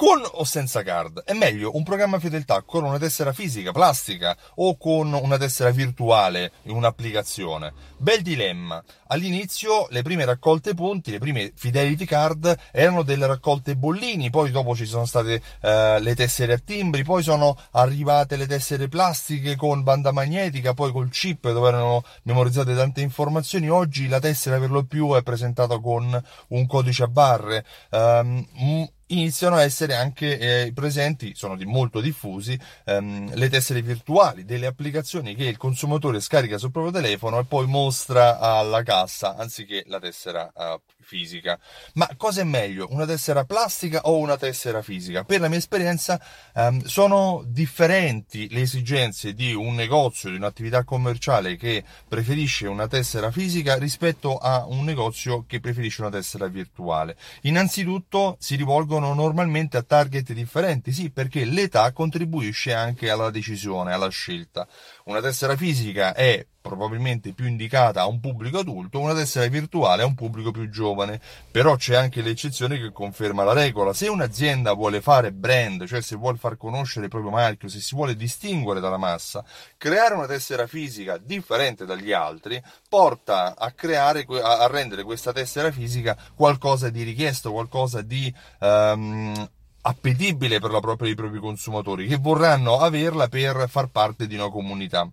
Con o senza card? È meglio un programma fedeltà con una tessera fisica, plastica o con una tessera virtuale in un'applicazione? Bel dilemma. All'inizio le prime raccolte punti, le prime Fidelity Card erano delle raccolte bollini, poi dopo ci sono state eh, le tessere a timbri, poi sono arrivate le tessere plastiche con banda magnetica, poi col chip dove erano memorizzate tante informazioni. Oggi la tessera per lo più è presentata con un codice a barre. Um, iniziano a essere anche eh, presenti, sono di molto diffusi, ehm, le tessere virtuali, delle applicazioni che il consumatore scarica sul proprio telefono e poi mostra alla cassa anziché la tessera uh, fisica. Ma cosa è meglio, una tessera plastica o una tessera fisica? Per la mia esperienza ehm, sono differenti le esigenze di un negozio, di un'attività commerciale che preferisce una tessera fisica rispetto a un negozio che preferisce una tessera virtuale. Innanzitutto si rivolgono normalmente a target differenti, sì, perché l'età contribuisce anche alla decisione, alla scelta. Una tessera fisica è probabilmente più indicata a un pubblico adulto, una tessera virtuale a un pubblico più giovane. Però c'è anche l'eccezione che conferma la regola. Se un'azienda vuole fare brand, cioè se vuole far conoscere il proprio marchio, se si vuole distinguere dalla massa, creare una tessera fisica differente dagli altri porta a creare, a rendere questa tessera fisica qualcosa di richiesto, qualcosa di um, appetibile per, la propria, i propri consumatori che vorranno averla per far parte di una comunità.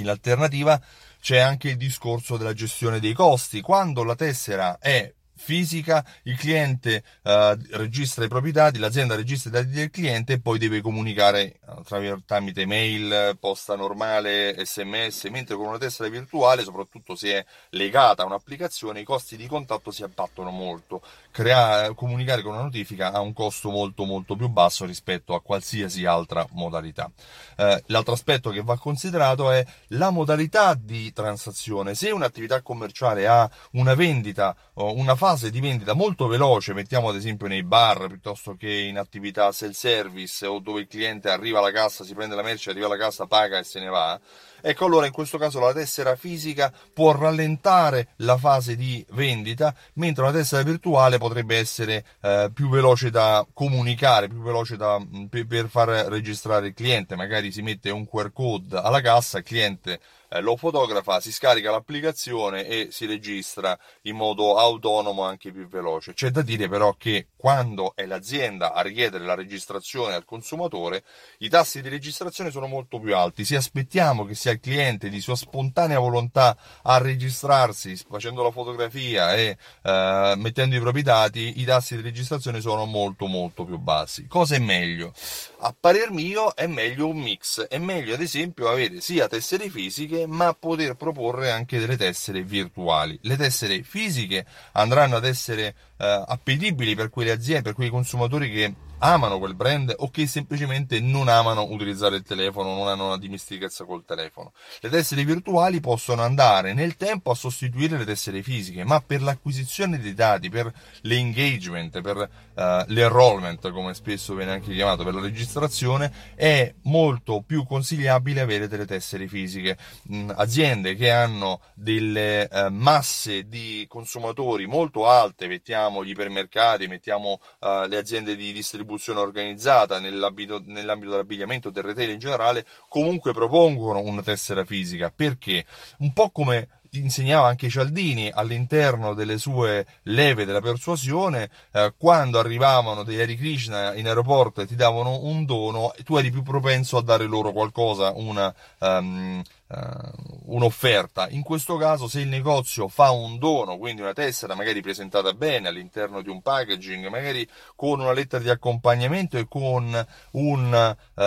In alternativa c'è anche il discorso della gestione dei costi. Quando la tessera è fisica, il cliente uh, registra i propri dati, l'azienda registra i dati del cliente e poi deve comunicare uh, tramite mail, posta normale, sms, mentre con una tessera virtuale, soprattutto se è legata a un'applicazione, i costi di contatto si abbattono molto. Crea- comunicare con una notifica ha un costo molto molto più basso rispetto a qualsiasi altra modalità. Uh, l'altro aspetto che va considerato è la modalità di transazione. Se un'attività commerciale ha una vendita o una fase fase di vendita molto veloce, mettiamo ad esempio nei bar piuttosto che in attività self-service o dove il cliente arriva alla cassa, si prende la merce, arriva alla cassa, paga e se ne va, ecco allora in questo caso la tessera fisica può rallentare la fase di vendita, mentre la tessera virtuale potrebbe essere eh, più veloce da comunicare, più veloce da, per far registrare il cliente, magari si mette un QR code alla cassa, il cliente eh, lo fotografa, si scarica l'applicazione e si registra in modo autonomo anche più veloce. C'è da dire però che quando è l'azienda a richiedere la registrazione al consumatore, i tassi di registrazione sono molto più alti. Se aspettiamo che sia il cliente di sua spontanea volontà a registrarsi facendo la fotografia e eh, mettendo i propri dati, i tassi di registrazione sono molto molto più bassi. Cosa è meglio? A parer mio è meglio un mix, è meglio ad esempio avere sia tessere fisiche ma poter proporre anche delle tessere virtuali. Le tessere fisiche andranno ad essere eh, appetibili per quelle aziende, per quei consumatori che amano quel brand o che semplicemente non amano utilizzare il telefono, non hanno una dimestichezza col telefono. Le tessere virtuali possono andare nel tempo a sostituire le tessere fisiche, ma per l'acquisizione dei dati, per l'engagement, per uh, l'enrollment, come spesso viene anche chiamato, per la registrazione, è molto più consigliabile avere delle tessere fisiche. Mm, aziende che hanno delle uh, masse di consumatori molto alte, mettiamo gli ipermercati, mettiamo uh, le aziende di distribuzione, distribuzione organizzata nell'ambito, nell'ambito dell'abbigliamento del retail in generale comunque propongono una tessera fisica. Perché? Un po' come insegnava anche Cialdini all'interno delle sue leve della persuasione, eh, quando arrivavano degli Hare Krishna in aeroporto e ti davano un dono, tu eri più propenso a dare loro qualcosa, una, um, uh, un'offerta. In questo caso, se il negozio fa un dono, quindi una tessera magari presentata bene all'interno di un packaging, magari con una lettera di accompagnamento e con un, uh,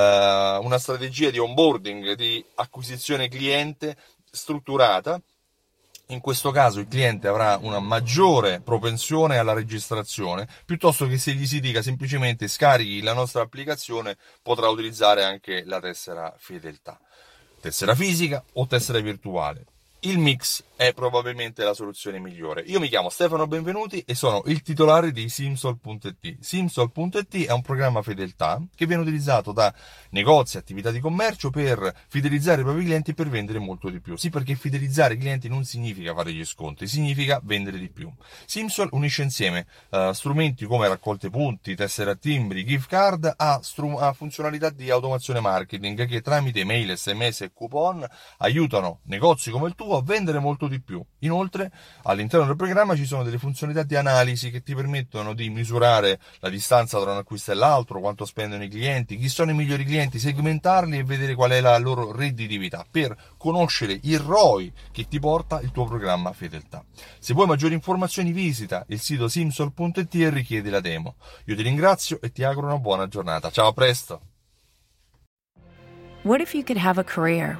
una strategia di onboarding, di acquisizione cliente strutturata, in questo caso il cliente avrà una maggiore propensione alla registrazione, piuttosto che se gli si dica semplicemente scarichi la nostra applicazione, potrà utilizzare anche la tessera fedeltà. Tessera fisica o tessera virtuale il mix è probabilmente la soluzione migliore. Io mi chiamo Stefano Benvenuti e sono il titolare di Simsol.it. Simsol.it è un programma fedeltà che viene utilizzato da negozi e attività di commercio per fidelizzare i propri clienti e per vendere molto di più. Sì, perché fidelizzare i clienti non significa fare gli sconti, significa vendere di più. Simsol unisce insieme uh, strumenti come raccolte punti, tessere a timbri, gift card a, strum- a funzionalità di automazione marketing che tramite mail, sms e coupon aiutano negozi come il tuo a vendere molto di più. Inoltre, all'interno del programma ci sono delle funzionalità di analisi che ti permettono di misurare la distanza tra un acquisto e l'altro, quanto spendono i clienti, chi sono i migliori clienti, segmentarli e vedere qual è la loro redditività per conoscere il ROI che ti porta il tuo programma fedeltà. Se vuoi maggiori informazioni visita il sito simsol.it e richiedi la demo. Io ti ringrazio e ti auguro una buona giornata. Ciao, a presto! What if you could have a career